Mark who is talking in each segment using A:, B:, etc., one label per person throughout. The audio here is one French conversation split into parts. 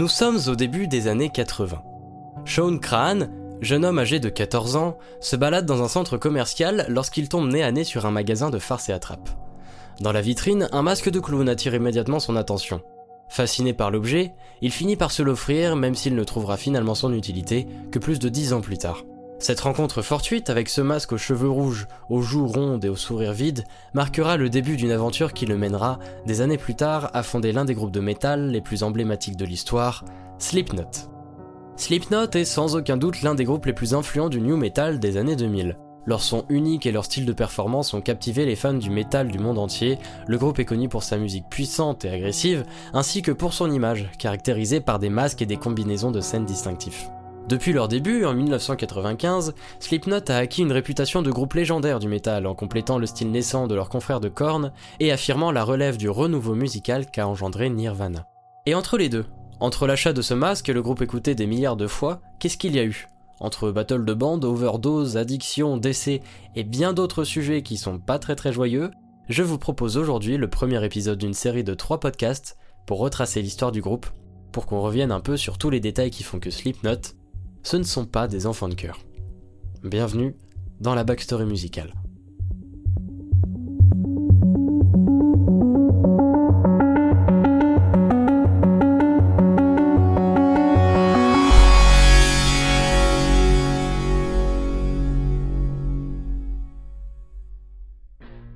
A: Nous sommes au début des années 80. Sean Crahan, jeune homme âgé de 14 ans, se balade dans un centre commercial lorsqu'il tombe nez à nez sur un magasin de farce et attrape. Dans la vitrine, un masque de clown attire immédiatement son attention. Fasciné par l'objet, il finit par se l'offrir même s'il ne trouvera finalement son utilité que plus de 10 ans plus tard. Cette rencontre fortuite avec ce masque aux cheveux rouges, aux joues rondes et au sourire vide marquera le début d'une aventure qui le mènera, des années plus tard, à fonder l'un des groupes de métal les plus emblématiques de l'histoire, Slipknot. Slipknot est sans aucun doute l'un des groupes les plus influents du new metal des années 2000. Leur son unique et leur style de performance ont captivé les fans du métal du monde entier. Le groupe est connu pour sa musique puissante et agressive, ainsi que pour son image, caractérisée par des masques et des combinaisons de scènes distinctifs. Depuis leur début, en 1995, Slipknot a acquis une réputation de groupe légendaire du métal en complétant le style naissant de leurs confrères de Korn et affirmant la relève du renouveau musical qu'a engendré Nirvana. Et entre les deux, entre l'achat de ce masque et le groupe écouté des milliards de fois, qu'est-ce qu'il y a eu? Entre battle de bande, overdose, addiction, décès et bien d'autres sujets qui sont pas très très joyeux, je vous propose aujourd'hui le premier épisode d'une série de trois podcasts pour retracer l'histoire du groupe, pour qu'on revienne un peu sur tous les détails qui font que Slipknot ce ne sont pas des enfants de cœur. Bienvenue dans la backstory musicale.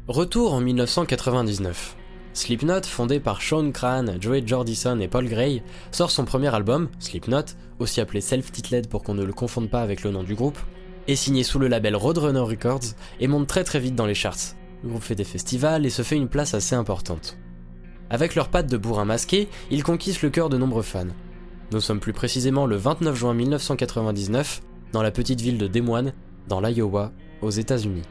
A: Retour en 1999. Slipknot, fondé par Sean Crahan, Joey Jordison et Paul Gray, sort son premier album, Slipknot, aussi appelé Self-Titled pour qu'on ne le confonde pas avec le nom du groupe, est signé sous le label Roadrunner Records et monte très très vite dans les charts. Le groupe fait des festivals et se fait une place assez importante. Avec leurs pattes de bourrin masqué, ils conquissent le cœur de nombreux fans. Nous sommes plus précisément le 29 juin 1999, dans la petite ville de Des Moines, dans l'Iowa, aux États-Unis.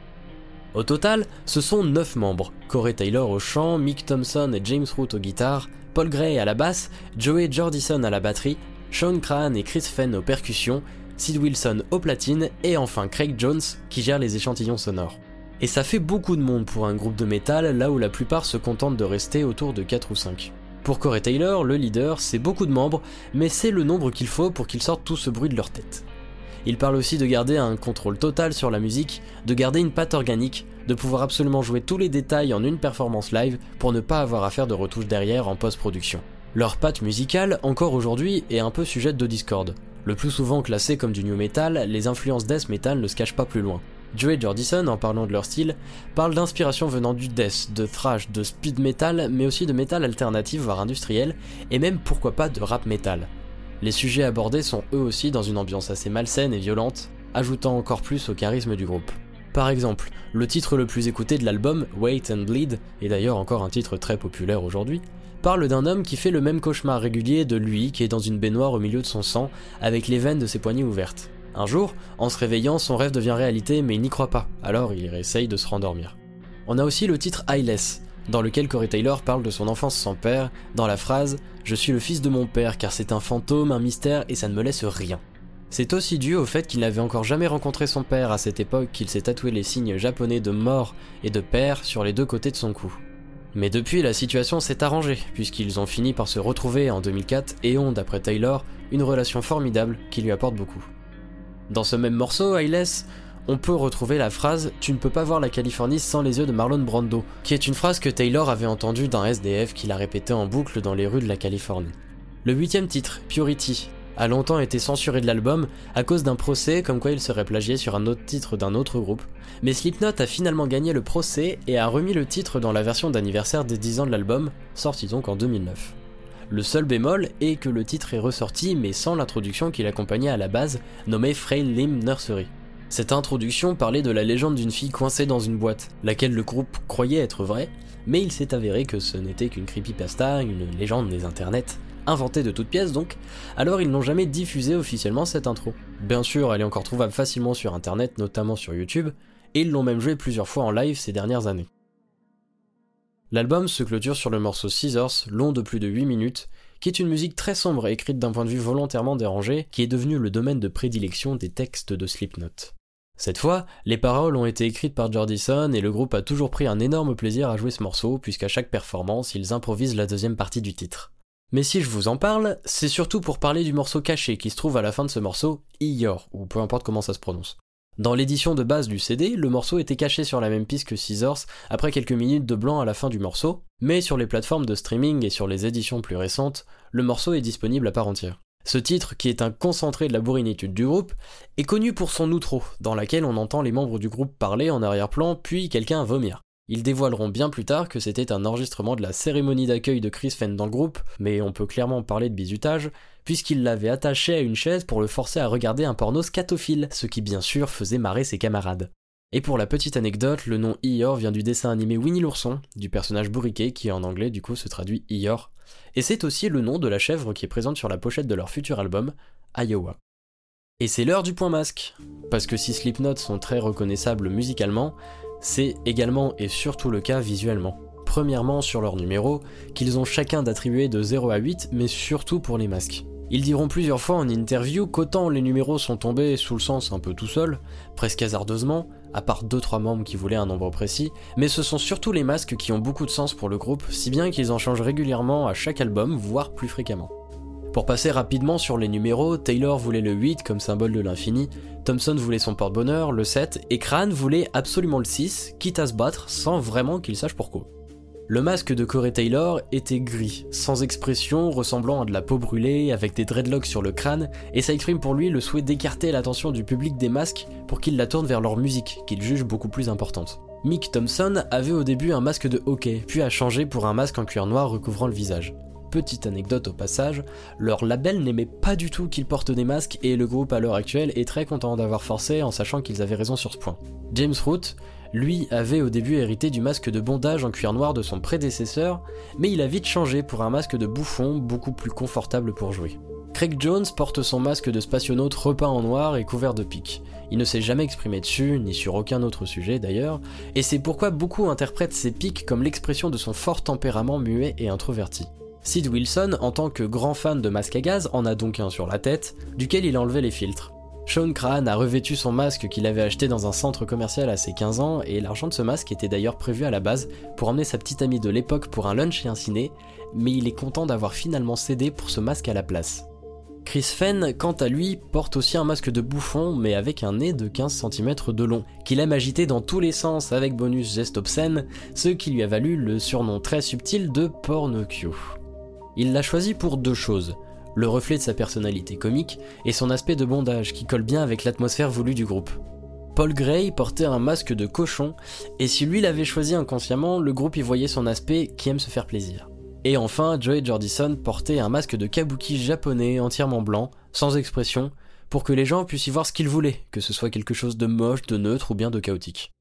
A: Au total, ce sont 9 membres. Corey Taylor au chant, Mick Thompson et James Root aux guitares, Paul Gray à la basse, Joey Jordison à la batterie, Sean Crahan et Chris Fenn aux percussions, Sid Wilson aux platines et enfin Craig Jones qui gère les échantillons sonores. Et ça fait beaucoup de monde pour un groupe de métal là où la plupart se contentent de rester autour de 4 ou 5. Pour Corey Taylor, le leader, c'est beaucoup de membres, mais c'est le nombre qu'il faut pour qu'ils sortent tout ce bruit de leur tête. Il parle aussi de garder un contrôle total sur la musique, de garder une patte organique, de pouvoir absolument jouer tous les détails en une performance live pour ne pas avoir à faire de retouches derrière en post-production. Leur patte musicale, encore aujourd'hui, est un peu sujette de discorde. Le plus souvent classé comme du new metal, les influences death metal ne se cachent pas plus loin. Joey Jordison, en parlant de leur style, parle d'inspiration venant du death, de thrash, de speed metal, mais aussi de metal alternatif voire industriel, et même pourquoi pas de rap metal. Les sujets abordés sont eux aussi dans une ambiance assez malsaine et violente, ajoutant encore plus au charisme du groupe. Par exemple, le titre le plus écouté de l'album, Wait and Bleed, et d'ailleurs encore un titre très populaire aujourd'hui, parle d'un homme qui fait le même cauchemar régulier de lui qui est dans une baignoire au milieu de son sang, avec les veines de ses poignets ouvertes. Un jour, en se réveillant, son rêve devient réalité, mais il n'y croit pas, alors il essaye de se rendormir. On a aussi le titre Eyeless, dans lequel Corey Taylor parle de son enfance sans père, dans la phrase Je suis le fils de mon père car c'est un fantôme, un mystère et ça ne me laisse rien. C'est aussi dû au fait qu'il n'avait encore jamais rencontré son père à cette époque qu'il s'est tatoué les signes japonais de mort et de père sur les deux côtés de son cou. Mais depuis, la situation s'est arrangée, puisqu'ils ont fini par se retrouver en 2004 et ont, d'après Taylor, une relation formidable qui lui apporte beaucoup. Dans ce même morceau, Eyeless, on peut retrouver la phrase Tu ne peux pas voir la Californie sans les yeux de Marlon Brando, qui est une phrase que Taylor avait entendue d'un SDF qui l'a répété en boucle dans les rues de la Californie. Le huitième titre, Purity, a longtemps été censuré de l'album à cause d'un procès comme quoi il serait plagié sur un autre titre d'un autre groupe, mais Slipknot a finalement gagné le procès et a remis le titre dans la version d'anniversaire des 10 ans de l'album, sorti donc en 2009. Le seul bémol est que le titre est ressorti mais sans l'introduction qui l'accompagnait à la base, nommée Frail Limb Nursery. Cette introduction parlait de la légende d'une fille coincée dans une boîte, laquelle le groupe croyait être vraie, mais il s'est avéré que ce n'était qu'une creepypasta, une légende des internets, inventée de toutes pièces donc, alors ils n'ont jamais diffusé officiellement cette intro. Bien sûr, elle est encore trouvable facilement sur internet, notamment sur YouTube, et ils l'ont même joué plusieurs fois en live ces dernières années. L'album se clôture sur le morceau Scissors, long de plus de 8 minutes, qui est une musique très sombre écrite d'un point de vue volontairement dérangé, qui est devenu le domaine de prédilection des textes de Slipknot. Cette fois, les paroles ont été écrites par Jordison et le groupe a toujours pris un énorme plaisir à jouer ce morceau puisqu'à chaque performance, ils improvisent la deuxième partie du titre. Mais si je vous en parle, c'est surtout pour parler du morceau caché qui se trouve à la fin de ce morceau, Iyor, ou peu importe comment ça se prononce. Dans l'édition de base du CD, le morceau était caché sur la même piste que Scissors après quelques minutes de blanc à la fin du morceau, mais sur les plateformes de streaming et sur les éditions plus récentes, le morceau est disponible à part entière. Ce titre, qui est un concentré de la bourrinitude du groupe, est connu pour son outro, dans laquelle on entend les membres du groupe parler en arrière-plan puis quelqu'un vomir. Ils dévoileront bien plus tard que c'était un enregistrement de la cérémonie d'accueil de Chris Fenn dans le groupe, mais on peut clairement parler de bizutage, puisqu'il l'avait attaché à une chaise pour le forcer à regarder un porno scatophile, ce qui bien sûr faisait marrer ses camarades. Et pour la petite anecdote, le nom Eeyore vient du dessin animé Winnie l'ourson, du personnage bourriquet qui en anglais du coup se traduit Eeyore, et c'est aussi le nom de la chèvre qui est présente sur la pochette de leur futur album, Iowa. Et c'est l'heure du point masque, parce que si Slipknot sont très reconnaissables musicalement, c'est également et surtout le cas visuellement. Premièrement sur leur numéro, qu'ils ont chacun d'attribuer de 0 à 8, mais surtout pour les masques. Ils diront plusieurs fois en interview qu'autant les numéros sont tombés sous le sens un peu tout seul, presque hasardeusement, à part 2-3 membres qui voulaient un nombre précis, mais ce sont surtout les masques qui ont beaucoup de sens pour le groupe, si bien qu'ils en changent régulièrement à chaque album, voire plus fréquemment. Pour passer rapidement sur les numéros, Taylor voulait le 8 comme symbole de l'infini, Thompson voulait son porte-bonheur, le 7, et Crane voulait absolument le 6, quitte à se battre sans vraiment qu'il sache pourquoi. Le masque de Corey Taylor était gris, sans expression, ressemblant à de la peau brûlée, avec des dreadlocks sur le crâne, et ça exprime pour lui le souhait d'écarter l'attention du public des masques pour qu'il la tourne vers leur musique, qu'il juge beaucoup plus importante. Mick Thompson avait au début un masque de hockey, puis a changé pour un masque en cuir noir recouvrant le visage petite anecdote au passage, leur label n'aimait pas du tout qu'ils portent des masques et le groupe à l'heure actuelle est très content d'avoir forcé en sachant qu'ils avaient raison sur ce point. James Root, lui, avait au début hérité du masque de bondage en cuir noir de son prédécesseur, mais il a vite changé pour un masque de bouffon beaucoup plus confortable pour jouer. Craig Jones porte son masque de spationaute repeint en noir et couvert de pics. Il ne s'est jamais exprimé dessus, ni sur aucun autre sujet d'ailleurs, et c'est pourquoi beaucoup interprètent ces pics comme l'expression de son fort tempérament muet et introverti. Sid Wilson, en tant que grand fan de masque à gaz, en a donc un sur la tête, duquel il a enlevé les filtres. Sean Crane a revêtu son masque qu'il avait acheté dans un centre commercial à ses 15 ans, et l'argent de ce masque était d'ailleurs prévu à la base pour emmener sa petite amie de l'époque pour un lunch et un ciné, mais il est content d'avoir finalement cédé pour ce masque à la place. Chris Fenn, quant à lui, porte aussi un masque de bouffon, mais avec un nez de 15 cm de long, qu'il aime agiter dans tous les sens avec bonus geste obscène, ce qui lui a valu le surnom très subtil de Pornocchio. Il l'a choisi pour deux choses, le reflet de sa personnalité comique et son aspect de bondage qui colle bien avec l'atmosphère voulue du groupe. Paul Gray portait un masque de cochon, et si lui l'avait choisi inconsciemment, le groupe y voyait son aspect qui aime se faire plaisir. Et enfin, Joey Jordison portait un masque de kabuki japonais entièrement blanc, sans expression, pour que les gens puissent y voir ce qu'ils voulaient, que ce soit quelque chose de moche, de neutre ou bien de chaotique.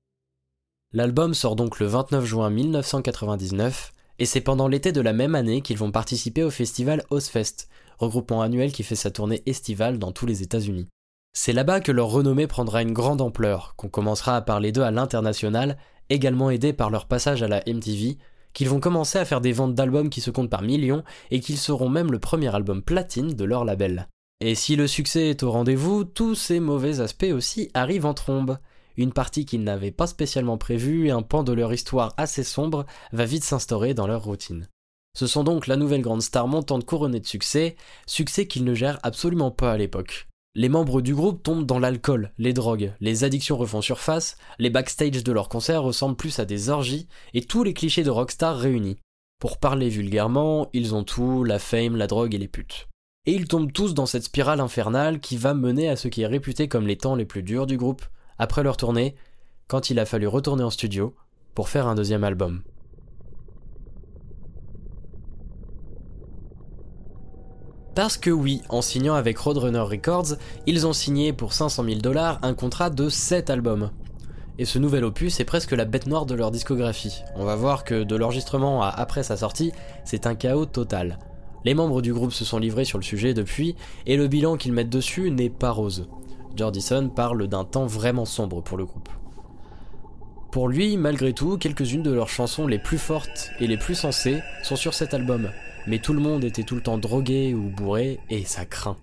A: L'album sort donc le 29 juin 1999, et c'est pendant l'été de la même année qu'ils vont participer au festival Ozfest, regroupement annuel qui fait sa tournée estivale dans tous les États-Unis. C'est là-bas que leur renommée prendra une grande ampleur, qu'on commencera à parler d'eux à l'international, également aidés par leur passage à la MTV, qu'ils vont commencer à faire des ventes d'albums qui se comptent par millions et qu'ils seront même le premier album platine de leur label. Et si le succès est au rendez-vous, tous ces mauvais aspects aussi arrivent en trombe une partie qu'ils n'avaient pas spécialement prévue et un pan de leur histoire assez sombre va vite s'instaurer dans leur routine. Ce sont donc la nouvelle grande star montante couronnée de succès, succès qu'ils ne gèrent absolument pas à l'époque. Les membres du groupe tombent dans l'alcool, les drogues, les addictions refont surface, les backstage de leurs concerts ressemblent plus à des orgies, et tous les clichés de rockstar réunis. Pour parler vulgairement, ils ont tout, la fame, la drogue et les putes. Et ils tombent tous dans cette spirale infernale qui va mener à ce qui est réputé comme les temps les plus durs du groupe, après leur tournée, quand il a fallu retourner en studio pour faire un deuxième album. Parce que oui, en signant avec Roadrunner Records, ils ont signé pour 500 000 dollars un contrat de 7 albums. Et ce nouvel opus est presque la bête noire de leur discographie. On va voir que de l'enregistrement à après sa sortie, c'est un chaos total. Les membres du groupe se sont livrés sur le sujet depuis, et le bilan qu'ils mettent dessus n'est pas rose. Jordison parle d'un temps vraiment sombre pour le groupe. Pour lui, malgré tout, quelques-unes de leurs chansons les plus fortes et les plus sensées sont sur cet album, mais tout le monde était tout le temps drogué ou bourré, et ça craint.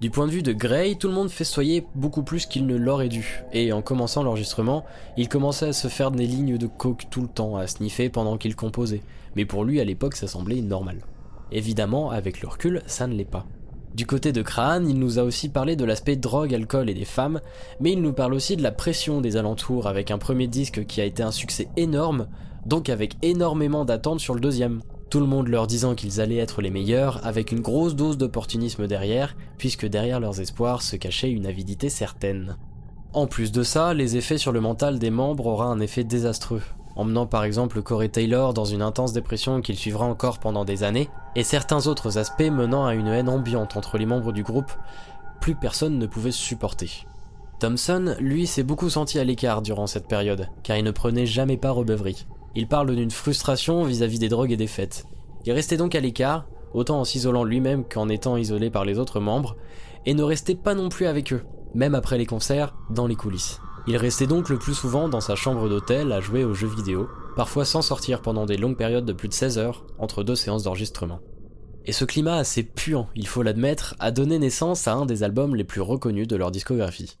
A: Du point de vue de Gray, tout le monde festoyait beaucoup plus qu'il ne l'aurait dû, et en commençant l'enregistrement, il commençait à se faire des lignes de coke tout le temps, à sniffer pendant qu'il composait, mais pour lui à l'époque ça semblait normal. Évidemment, avec le recul, ça ne l'est pas. Du côté de Crane, il nous a aussi parlé de l'aspect drogue, alcool et des femmes, mais il nous parle aussi de la pression des alentours avec un premier disque qui a été un succès énorme, donc avec énormément d'attentes sur le deuxième. Tout le monde leur disant qu'ils allaient être les meilleurs, avec une grosse dose d'opportunisme derrière, puisque derrière leurs espoirs se cachait une avidité certaine. En plus de ça, les effets sur le mental des membres aura un effet désastreux, emmenant par exemple Corey Taylor dans une intense dépression qu'il suivra encore pendant des années, et certains autres aspects menant à une haine ambiante entre les membres du groupe, plus personne ne pouvait supporter. Thompson, lui, s'est beaucoup senti à l'écart durant cette période, car il ne prenait jamais part aux. Il parle d'une frustration vis-à-vis des drogues et des fêtes. Il restait donc à l'écart, autant en s'isolant lui-même qu'en étant isolé par les autres membres, et ne restait pas non plus avec eux, même après les concerts, dans les coulisses. Il restait donc le plus souvent dans sa chambre d'hôtel à jouer aux jeux vidéo, parfois sans sortir pendant des longues périodes de plus de 16 heures entre deux séances d'enregistrement. Et ce climat assez puant, il faut l'admettre, a donné naissance à un des albums les plus reconnus de leur discographie.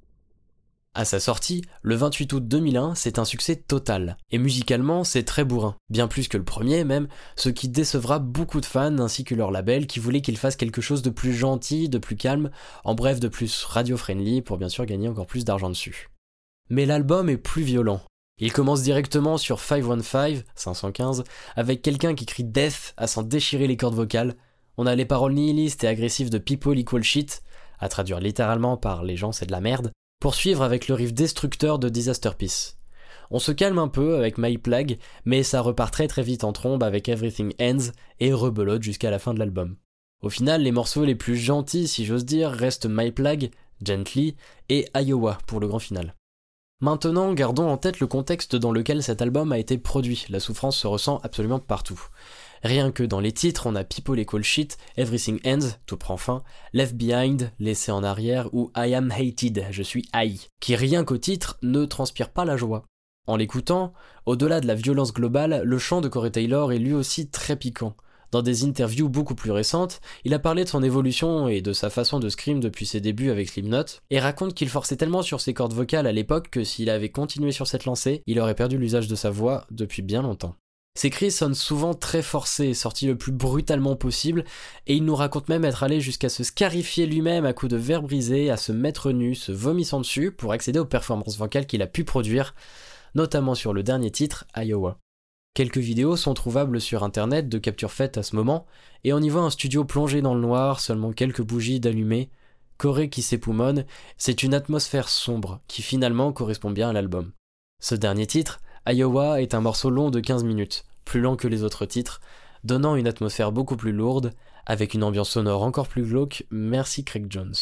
A: À sa sortie, le 28 août 2001, c'est un succès total. Et musicalement, c'est très bourrin. Bien plus que le premier même, ce qui décevra beaucoup de fans ainsi que leur label qui voulaient qu'il fasse quelque chose de plus gentil, de plus calme, en bref de plus radio-friendly pour bien sûr gagner encore plus d'argent dessus. Mais l'album est plus violent. Il commence directement sur 515, 515, avec quelqu'un qui crie Death à s'en déchirer les cordes vocales. On a les paroles nihilistes et agressives de People Equal Shit, à traduire littéralement par les gens c'est de la merde, poursuivre avec le riff destructeur de Disaster Peace. On se calme un peu avec My Plague, mais ça repart très très vite en trombe avec Everything Ends et rebelote jusqu'à la fin de l'album. Au final, les morceaux les plus gentils, si j'ose dire, restent My Plague, Gently et Iowa pour le grand final. Maintenant, gardons en tête le contexte dans lequel cet album a été produit. La souffrance se ressent absolument partout. Rien que dans les titres, on a People Equal Shit, Everything Ends, tout prend fin, Left Behind, Laissé en arrière, ou I Am Hated, Je suis haï, qui rien qu'au titre ne transpire pas la joie. En l'écoutant, au-delà de la violence globale, le chant de Corey Taylor est lui aussi très piquant. Dans des interviews beaucoup plus récentes, il a parlé de son évolution et de sa façon de scream depuis ses débuts avec Slipknot, et raconte qu'il forçait tellement sur ses cordes vocales à l'époque que s'il avait continué sur cette lancée, il aurait perdu l'usage de sa voix depuis bien longtemps. Ses cris sonnent souvent très forcés, sortis le plus brutalement possible, et il nous raconte même être allé jusqu'à se scarifier lui-même à coups de verre brisé, à se mettre nu, se vomissant dessus, pour accéder aux performances vocales qu'il a pu produire, notamment sur le dernier titre, Iowa. Quelques vidéos sont trouvables sur internet de captures faites à ce moment, et on y voit un studio plongé dans le noir, seulement quelques bougies d'allumées, Corée qui s'époumonne, c'est une atmosphère sombre qui finalement correspond bien à l'album. Ce dernier titre, Iowa est un morceau long de 15 minutes, plus lent que les autres titres, donnant une atmosphère beaucoup plus lourde, avec une ambiance sonore encore plus glauque, merci Craig Jones.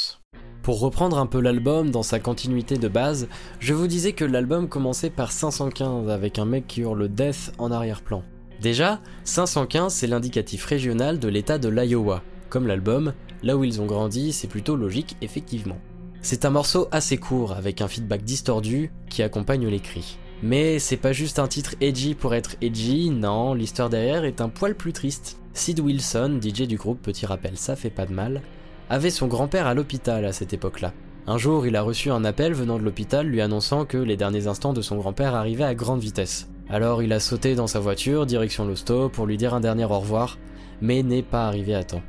A: Pour reprendre un peu l'album dans sa continuité de base, je vous disais que l'album commençait par 515 avec un mec qui hurle Death en arrière-plan. Déjà, 515 c'est l'indicatif régional de l'état de l'Iowa. Comme l'album, là où ils ont grandi, c'est plutôt logique effectivement. C'est un morceau assez court avec un feedback distordu qui accompagne les cris. Mais c'est pas juste un titre edgy pour être edgy, non, l'histoire derrière est un poil plus triste. Sid Wilson, DJ du groupe, petit rappel, ça fait pas de mal, avait son grand-père à l'hôpital à cette époque-là. Un jour, il a reçu un appel venant de l'hôpital lui annonçant que les derniers instants de son grand-père arrivaient à grande vitesse. Alors il a sauté dans sa voiture, direction l'hosto, pour lui dire un dernier au revoir, mais n'est pas arrivé à temps.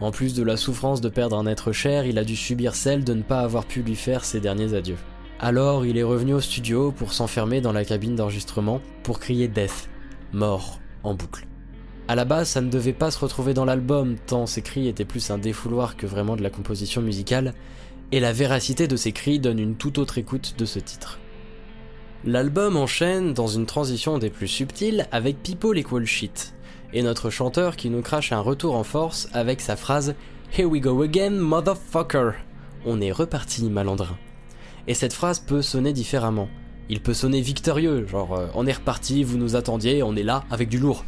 A: En plus de la souffrance de perdre un être cher, il a dû subir celle de ne pas avoir pu lui faire ses derniers adieux. Alors il est revenu au studio pour s'enfermer dans la cabine d'enregistrement pour crier Death, mort, en boucle. À la base, ça ne devait pas se retrouver dans l'album, tant ses cris étaient plus un défouloir que vraiment de la composition musicale, et la véracité de ces cris donne une toute autre écoute de ce titre. L'album enchaîne dans une transition des plus subtiles avec People Equal Shit, et notre chanteur qui nous crache un retour en force avec sa phrase Here we go again, motherfucker! On est reparti, malandrin et cette phrase peut sonner différemment. Il peut sonner victorieux, genre euh, on est reparti, vous nous attendiez, on est là avec du lourd.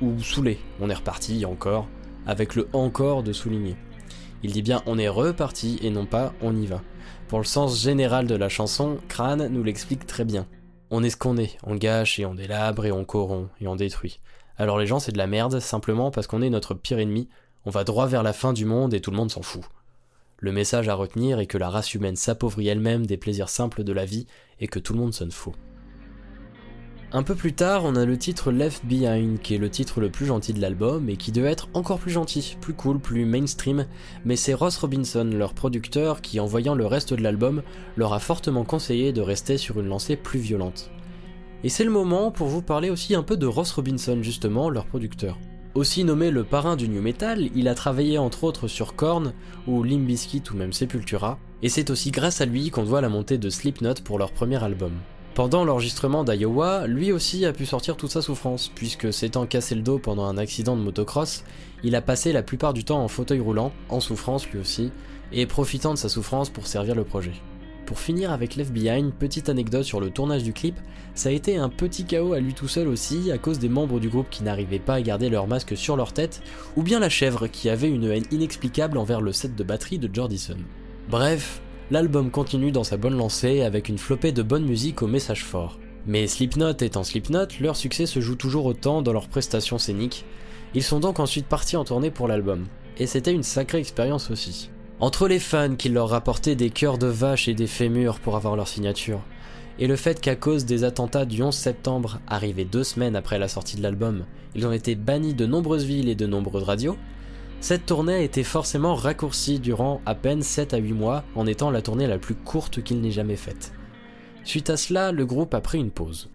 A: Ou saoulé, on est reparti encore, avec le encore de souligner. Il dit bien on est reparti et non pas on y va. Pour le sens général de la chanson, Crane nous l'explique très bien. On est ce qu'on est, on gâche et on délabre et on corrompt et on détruit. Alors les gens c'est de la merde simplement parce qu'on est notre pire ennemi, on va droit vers la fin du monde et tout le monde s'en fout. Le message à retenir est que la race humaine s'appauvrit elle-même des plaisirs simples de la vie et que tout le monde sonne faux. Un peu plus tard, on a le titre Left Behind, qui est le titre le plus gentil de l'album et qui devait être encore plus gentil, plus cool, plus mainstream, mais c'est Ross Robinson, leur producteur, qui en voyant le reste de l'album, leur a fortement conseillé de rester sur une lancée plus violente. Et c'est le moment pour vous parler aussi un peu de Ross Robinson, justement, leur producteur. Aussi nommé le parrain du new metal, il a travaillé entre autres sur Korn, ou Limp Bizkit ou même Sepultura, et c'est aussi grâce à lui qu'on voit la montée de Slipknot pour leur premier album. Pendant l'enregistrement d'Iowa, lui aussi a pu sortir toute sa souffrance, puisque s'étant cassé le dos pendant un accident de motocross, il a passé la plupart du temps en fauteuil roulant, en souffrance lui aussi, et profitant de sa souffrance pour servir le projet. Pour finir avec Left Behind, petite anecdote sur le tournage du clip, ça a été un petit chaos à lui tout seul aussi, à cause des membres du groupe qui n'arrivaient pas à garder leur masque sur leur tête, ou bien la chèvre qui avait une haine inexplicable envers le set de batterie de Jordison. Bref, l'album continue dans sa bonne lancée avec une flopée de bonne musique au message fort. Mais Slipknot étant Slipknot, leur succès se joue toujours autant dans leurs prestations scéniques. Ils sont donc ensuite partis en tournée pour l'album. Et c'était une sacrée expérience aussi. Entre les fans qui leur rapportaient des cœurs de vache et des fémurs pour avoir leur signature, et le fait qu'à cause des attentats du 11 septembre, arrivés deux semaines après la sortie de l'album, ils ont été bannis de nombreuses villes et de nombreuses radios, cette tournée a été forcément raccourcie durant à peine 7 à 8 mois en étant la tournée la plus courte qu'il n'ait jamais faite. Suite à cela, le groupe a pris une pause.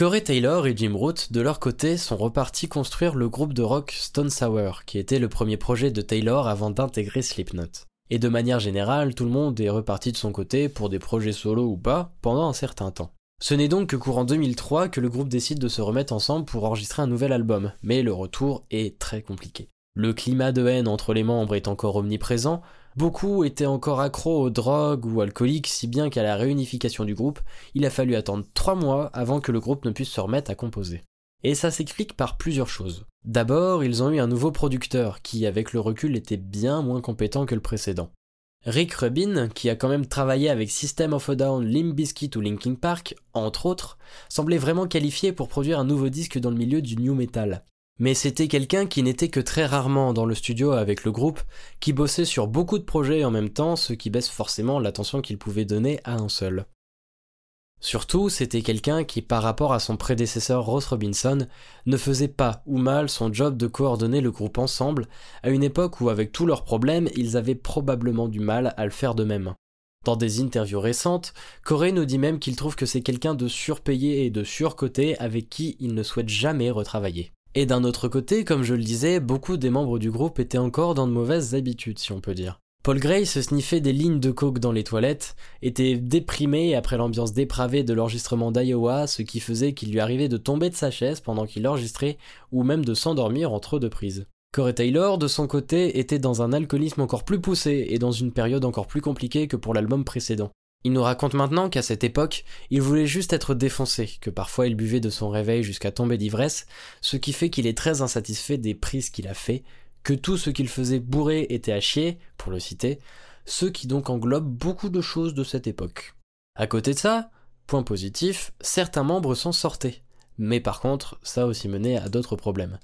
A: Corey Taylor et Jim Root, de leur côté, sont repartis construire le groupe de rock Stone Sour, qui était le premier projet de Taylor avant d'intégrer Slipknot. Et de manière générale, tout le monde est reparti de son côté pour des projets solo ou pas pendant un certain temps. Ce n'est donc que courant 2003 que le groupe décide de se remettre ensemble pour enregistrer un nouvel album, mais le retour est très compliqué. Le climat de haine entre les membres est encore omniprésent, beaucoup étaient encore accros aux drogues ou alcooliques, si bien qu'à la réunification du groupe, il a fallu attendre trois mois avant que le groupe ne puisse se remettre à composer. Et ça s'explique par plusieurs choses. D'abord, ils ont eu un nouveau producteur qui, avec le recul, était bien moins compétent que le précédent. Rick Rubin, qui a quand même travaillé avec System of a Down, Limp Bizkit ou Linkin Park, entre autres, semblait vraiment qualifié pour produire un nouveau disque dans le milieu du new metal mais c'était quelqu'un qui n'était que très rarement dans le studio avec le groupe, qui bossait sur beaucoup de projets en même temps, ce qui baisse forcément l'attention qu'il pouvait donner à un seul. Surtout, c'était quelqu'un qui, par rapport à son prédécesseur Ross Robinson, ne faisait pas ou mal son job de coordonner le groupe ensemble, à une époque où, avec tous leurs problèmes, ils avaient probablement du mal à le faire d'eux-mêmes. Dans des interviews récentes, Corey nous dit même qu'il trouve que c'est quelqu'un de surpayé et de surcoté avec qui il ne souhaite jamais retravailler. Et d'un autre côté, comme je le disais, beaucoup des membres du groupe étaient encore dans de mauvaises habitudes, si on peut dire. Paul Gray se sniffait des lignes de coke dans les toilettes, était déprimé après l'ambiance dépravée de l'enregistrement d'Iowa, ce qui faisait qu'il lui arrivait de tomber de sa chaise pendant qu'il enregistrait, ou même de s'endormir entre deux prises. Corey Taylor, de son côté, était dans un alcoolisme encore plus poussé et dans une période encore plus compliquée que pour l'album précédent. Il nous raconte maintenant qu'à cette époque, il voulait juste être défoncé, que parfois il buvait de son réveil jusqu'à tomber d'ivresse, ce qui fait qu'il est très insatisfait des prises qu'il a fait, que tout ce qu'il faisait bourré était à chier, pour le citer, ce qui donc englobe beaucoup de choses de cette époque. À côté de ça, point positif, certains membres s'en sortaient. Mais par contre, ça aussi mené à d'autres problèmes.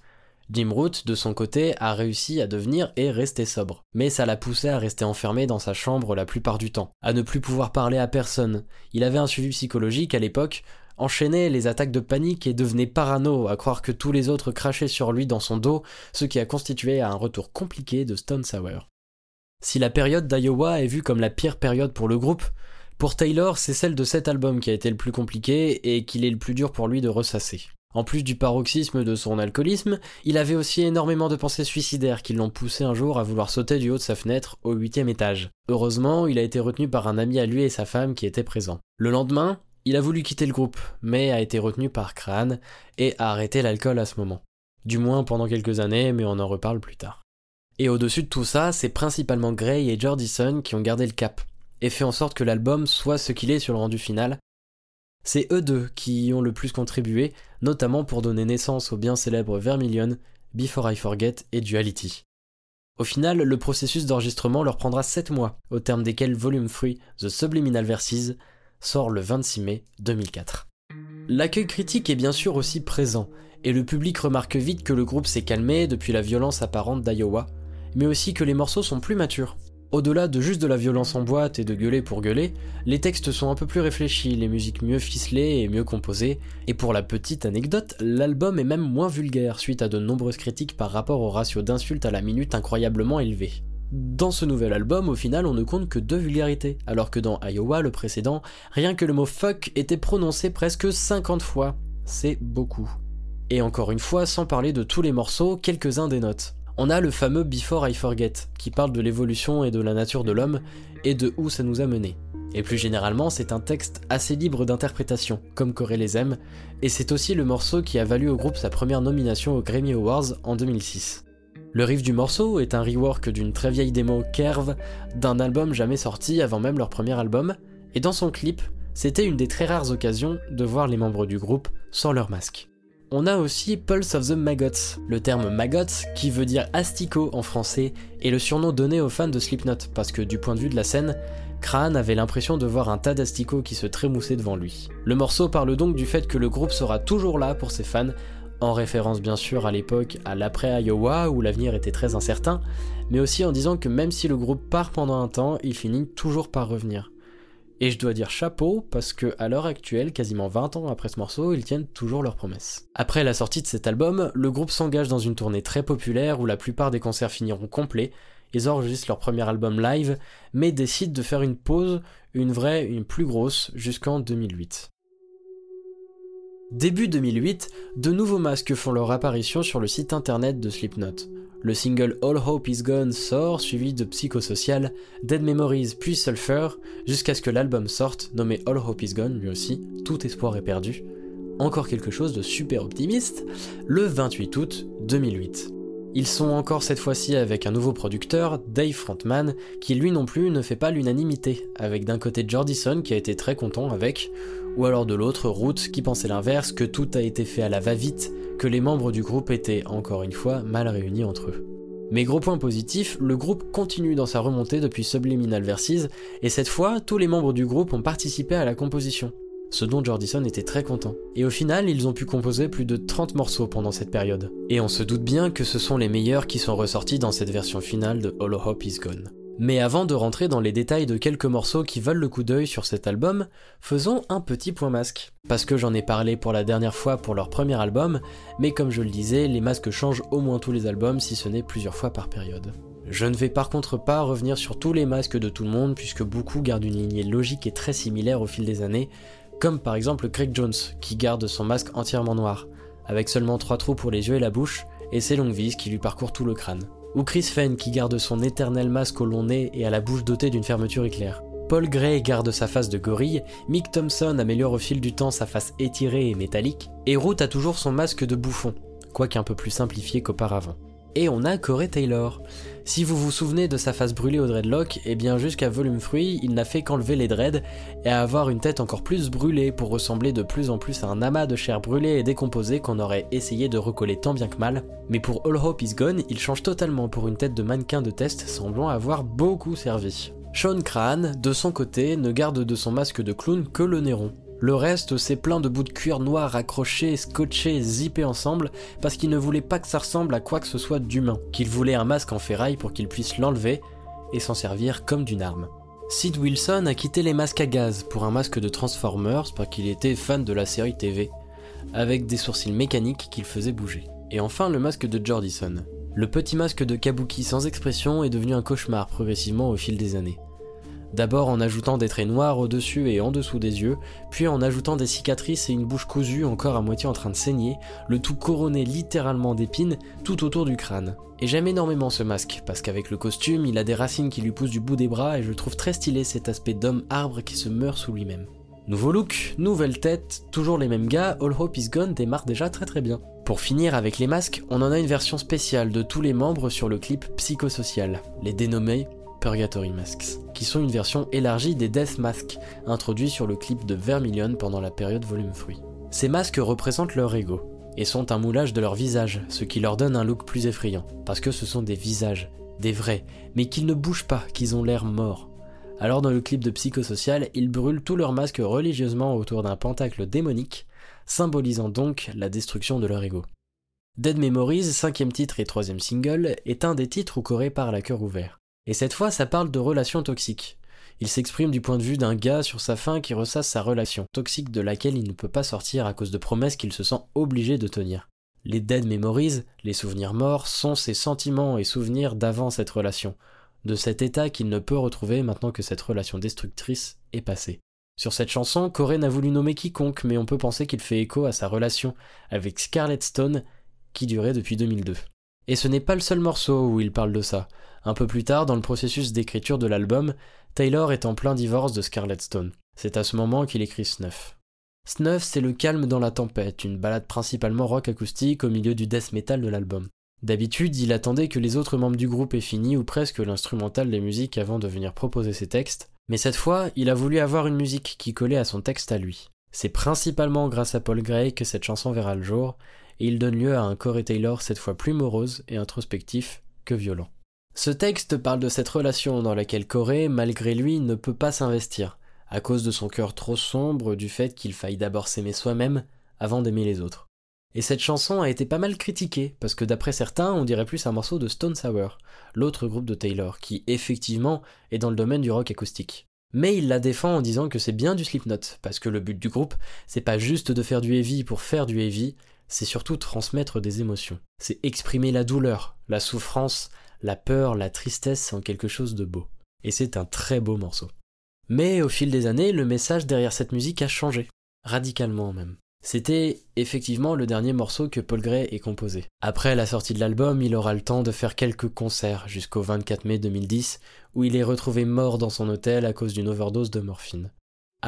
A: Jim Root, de son côté, a réussi à devenir et rester sobre. Mais ça l'a poussé à rester enfermé dans sa chambre la plupart du temps, à ne plus pouvoir parler à personne. Il avait un suivi psychologique à l'époque, enchaînait les attaques de panique et devenait parano à croire que tous les autres crachaient sur lui dans son dos, ce qui a constitué un retour compliqué de Stone Sour. Si la période d'Iowa est vue comme la pire période pour le groupe, pour Taylor, c'est celle de cet album qui a été le plus compliqué et qu'il est le plus dur pour lui de ressasser. En plus du paroxysme de son alcoolisme, il avait aussi énormément de pensées suicidaires qui l'ont poussé un jour à vouloir sauter du haut de sa fenêtre au huitième étage. Heureusement, il a été retenu par un ami à lui et sa femme qui étaient présents. Le lendemain, il a voulu quitter le groupe, mais a été retenu par Crane et a arrêté l'alcool à ce moment. Du moins pendant quelques années, mais on en reparle plus tard. Et au-dessus de tout ça, c'est principalement Gray et Jordison qui ont gardé le cap, et fait en sorte que l'album soit ce qu'il est sur le rendu final, c'est eux deux qui y ont le plus contribué, notamment pour donner naissance aux bien célèbres Vermilion, Before I Forget et Duality. Au final, le processus d'enregistrement leur prendra 7 mois, au terme desquels Volume 3, The Subliminal Verses, sort le 26 mai 2004. L'accueil critique est bien sûr aussi présent, et le public remarque vite que le groupe s'est calmé depuis la violence apparente d'Iowa, mais aussi que les morceaux sont plus matures. Au-delà de juste de la violence en boîte et de gueuler pour gueuler, les textes sont un peu plus réfléchis, les musiques mieux ficelées et mieux composées, et pour la petite anecdote, l'album est même moins vulgaire suite à de nombreuses critiques par rapport au ratio d'insultes à la minute incroyablement élevé. Dans ce nouvel album, au final, on ne compte que deux vulgarités, alors que dans Iowa, le précédent, rien que le mot fuck était prononcé presque 50 fois. C'est beaucoup. Et encore une fois, sans parler de tous les morceaux, quelques-uns des notes. On a le fameux Before I Forget, qui parle de l'évolution et de la nature de l'homme, et de où ça nous a mené. Et plus généralement, c'est un texte assez libre d'interprétation, comme Corée les aime, et c'est aussi le morceau qui a valu au groupe sa première nomination aux Grammy Awards en 2006. Le riff du morceau est un rework d'une très vieille démo Kerv d'un album jamais sorti avant même leur premier album, et dans son clip, c'était une des très rares occasions de voir les membres du groupe sans leur masque. On a aussi Pulse of the Maggots, le terme maggots qui veut dire asticot en français et le surnom donné aux fans de Slipknot parce que du point de vue de la scène, Crane avait l'impression de voir un tas d'asticots qui se trémoussaient devant lui. Le morceau parle donc du fait que le groupe sera toujours là pour ses fans en référence bien sûr à l'époque à l'après Iowa où l'avenir était très incertain, mais aussi en disant que même si le groupe part pendant un temps, il finit toujours par revenir. Et je dois dire chapeau parce que à l'heure actuelle, quasiment 20 ans après ce morceau, ils tiennent toujours leurs promesses. Après la sortie de cet album, le groupe s'engage dans une tournée très populaire où la plupart des concerts finiront complets. Ils enregistrent leur premier album live, mais décident de faire une pause, une vraie, une plus grosse, jusqu'en 2008. Début 2008, de nouveaux masques font leur apparition sur le site internet de Slipknot. Le single All Hope Is Gone sort, suivi de Psychosocial, Dead Memories puis Sulfur, jusqu'à ce que l'album sorte, nommé All Hope Is Gone lui aussi, Tout espoir est perdu. Encore quelque chose de super optimiste, le 28 août 2008. Ils sont encore cette fois-ci avec un nouveau producteur, Dave Frontman, qui lui non plus ne fait pas l'unanimité, avec d'un côté Jordison qui a été très content avec, ou alors de l'autre Root qui pensait l'inverse, que tout a été fait à la va-vite, que les membres du groupe étaient, encore une fois, mal réunis entre eux. Mais gros point positif, le groupe continue dans sa remontée depuis Subliminal Verses, et cette fois, tous les membres du groupe ont participé à la composition ce dont Jordison était très content. Et au final, ils ont pu composer plus de 30 morceaux pendant cette période. Et on se doute bien que ce sont les meilleurs qui sont ressortis dans cette version finale de Hollow Hope Is Gone. Mais avant de rentrer dans les détails de quelques morceaux qui valent le coup d'œil sur cet album, faisons un petit point masque. Parce que j'en ai parlé pour la dernière fois pour leur premier album, mais comme je le disais, les masques changent au moins tous les albums si ce n'est plusieurs fois par période. Je ne vais par contre pas revenir sur tous les masques de tout le monde puisque beaucoup gardent une lignée logique et très similaire au fil des années, comme par exemple Craig Jones, qui garde son masque entièrement noir, avec seulement trois trous pour les yeux et la bouche, et ses longues vis qui lui parcourent tout le crâne. Ou Chris Fenn qui garde son éternel masque au long nez et à la bouche dotée d'une fermeture éclair. Paul Gray garde sa face de gorille, Mick Thompson améliore au fil du temps sa face étirée et métallique, et Root a toujours son masque de bouffon, quoique un peu plus simplifié qu'auparavant. Et on a Corey Taylor. Si vous vous souvenez de sa face brûlée au dreadlock, eh bien jusqu'à Volume Fruit, il n'a fait qu'enlever les dreads et avoir une tête encore plus brûlée pour ressembler de plus en plus à un amas de chair brûlée et décomposée qu'on aurait essayé de recoller tant bien que mal. Mais pour All Hope Is Gone, il change totalement pour une tête de mannequin de test semblant avoir beaucoup servi. Sean Crane, de son côté, ne garde de son masque de clown que le nez rond. Le reste, c'est plein de bouts de cuir noir accrochés, scotchés, zippés ensemble, parce qu'il ne voulait pas que ça ressemble à quoi que ce soit d'humain, qu'il voulait un masque en ferraille pour qu'il puisse l'enlever et s'en servir comme d'une arme. Sid Wilson a quitté les masques à gaz pour un masque de Transformers parce qu'il était fan de la série TV, avec des sourcils mécaniques qu'il faisait bouger. Et enfin le masque de Jordison. Le petit masque de Kabuki sans expression est devenu un cauchemar progressivement au fil des années. D'abord en ajoutant des traits noirs au-dessus et en dessous des yeux, puis en ajoutant des cicatrices et une bouche cousue encore à moitié en train de saigner, le tout couronné littéralement d'épines tout autour du crâne. Et j'aime énormément ce masque, parce qu'avec le costume, il a des racines qui lui poussent du bout des bras et je trouve très stylé cet aspect d'homme arbre qui se meurt sous lui-même. Nouveau look, nouvelle tête, toujours les mêmes gars, All Hope Is Gone démarre déjà très très bien. Pour finir avec les masques, on en a une version spéciale de tous les membres sur le clip Psychosocial, les dénommés Purgatory Masks, qui sont une version élargie des Death Masks, introduits sur le clip de Vermilion pendant la période volume fruit. Ces masques représentent leur ego, et sont un moulage de leur visage, ce qui leur donne un look plus effrayant, parce que ce sont des visages, des vrais, mais qu'ils ne bougent pas, qu'ils ont l'air morts. Alors dans le clip de Psychosocial, ils brûlent tous leurs masques religieusement autour d'un pentacle démonique, symbolisant donc la destruction de leur ego. Dead Memories, cinquième titre et troisième single, est un des titres où Corey parle à cœur ouvert. Et cette fois, ça parle de relations toxiques. Il s'exprime du point de vue d'un gars sur sa fin qui ressasse sa relation, toxique de laquelle il ne peut pas sortir à cause de promesses qu'il se sent obligé de tenir. Les dead memories, les souvenirs morts, sont ses sentiments et souvenirs d'avant cette relation, de cet état qu'il ne peut retrouver maintenant que cette relation destructrice est passée. Sur cette chanson, Corey n'a voulu nommer quiconque, mais on peut penser qu'il fait écho à sa relation avec Scarlett Stone, qui durait depuis 2002. Et ce n'est pas le seul morceau où il parle de ça. Un peu plus tard, dans le processus d'écriture de l'album, Taylor est en plein divorce de Scarlett Stone. C'est à ce moment qu'il écrit Snuff. Snuff, c'est le calme dans la tempête, une balade principalement rock acoustique au milieu du death metal de l'album. D'habitude, il attendait que les autres membres du groupe aient fini ou presque l'instrumental des musiques avant de venir proposer ses textes, mais cette fois, il a voulu avoir une musique qui collait à son texte à lui. C'est principalement grâce à Paul Gray que cette chanson verra le jour, et il donne lieu à un Corey Taylor cette fois plus morose et introspectif que violent. Ce texte parle de cette relation dans laquelle Corey, malgré lui, ne peut pas s'investir, à cause de son cœur trop sombre, du fait qu'il faille d'abord s'aimer soi-même avant d'aimer les autres. Et cette chanson a été pas mal critiquée, parce que d'après certains, on dirait plus un morceau de Stone Sour, l'autre groupe de Taylor, qui effectivement est dans le domaine du rock acoustique. Mais il la défend en disant que c'est bien du Slipknot, parce que le but du groupe, c'est pas juste de faire du heavy pour faire du heavy, c'est surtout transmettre des émotions. C'est exprimer la douleur, la souffrance, la peur, la tristesse en quelque chose de beau. Et c'est un très beau morceau. Mais au fil des années, le message derrière cette musique a changé, radicalement même. C'était effectivement le dernier morceau que Paul Gray ait composé. Après la sortie de l'album, il aura le temps de faire quelques concerts jusqu'au 24 mai 2010, où il est retrouvé mort dans son hôtel à cause d'une overdose de morphine.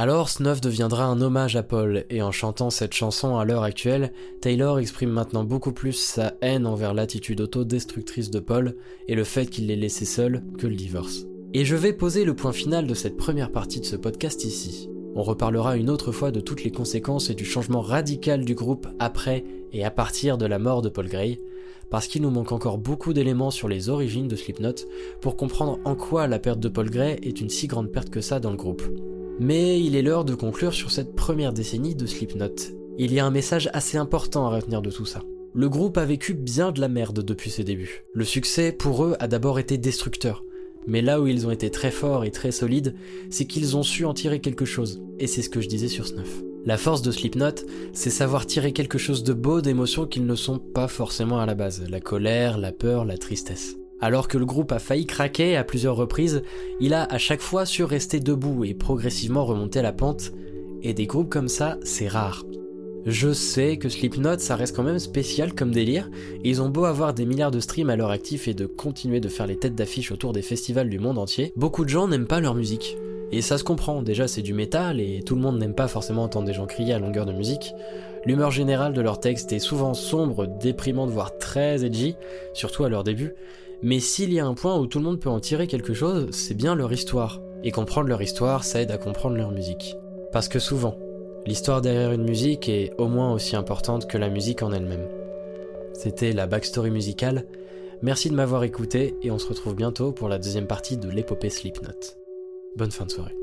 A: Alors Snuff deviendra un hommage à Paul, et en chantant cette chanson à l'heure actuelle, Taylor exprime maintenant beaucoup plus sa haine envers l'attitude autodestructrice de Paul et le fait qu'il l'ait laissé seul que le divorce. Et je vais poser le point final de cette première partie de ce podcast ici. On reparlera une autre fois de toutes les conséquences et du changement radical du groupe après et à partir de la mort de Paul Gray, parce qu'il nous manque encore beaucoup d'éléments sur les origines de Slipknot pour comprendre en quoi la perte de Paul Gray est une si grande perte que ça dans le groupe. Mais il est l'heure de conclure sur cette première décennie de Slipknot. Il y a un message assez important à retenir de tout ça. Le groupe a vécu bien de la merde depuis ses débuts. Le succès, pour eux, a d'abord été destructeur. Mais là où ils ont été très forts et très solides, c'est qu'ils ont su en tirer quelque chose. Et c'est ce que je disais sur Snuff. La force de Slipknot, c'est savoir tirer quelque chose de beau d'émotions qu'ils ne sont pas forcément à la base. La colère, la peur, la tristesse. Alors que le groupe a failli craquer à plusieurs reprises, il a à chaque fois su rester debout et progressivement remonter la pente, et des groupes comme ça, c'est rare. Je sais que Slipknot, ça reste quand même spécial comme délire, ils ont beau avoir des milliards de streams à leur actif et de continuer de faire les têtes d'affiche autour des festivals du monde entier, beaucoup de gens n'aiment pas leur musique. Et ça se comprend, déjà c'est du métal et tout le monde n'aime pas forcément entendre des gens crier à longueur de musique. L'humeur générale de leur texte est souvent sombre, déprimante, voire très edgy, surtout à leur début, mais s'il y a un point où tout le monde peut en tirer quelque chose, c'est bien leur histoire. Et comprendre leur histoire, ça aide à comprendre leur musique. Parce que souvent, l'histoire derrière une musique est au moins aussi importante que la musique en elle-même. C'était la backstory musicale. Merci de m'avoir écouté et on se retrouve bientôt pour la deuxième partie de l'épopée Slipknot. Bonne fin de soirée.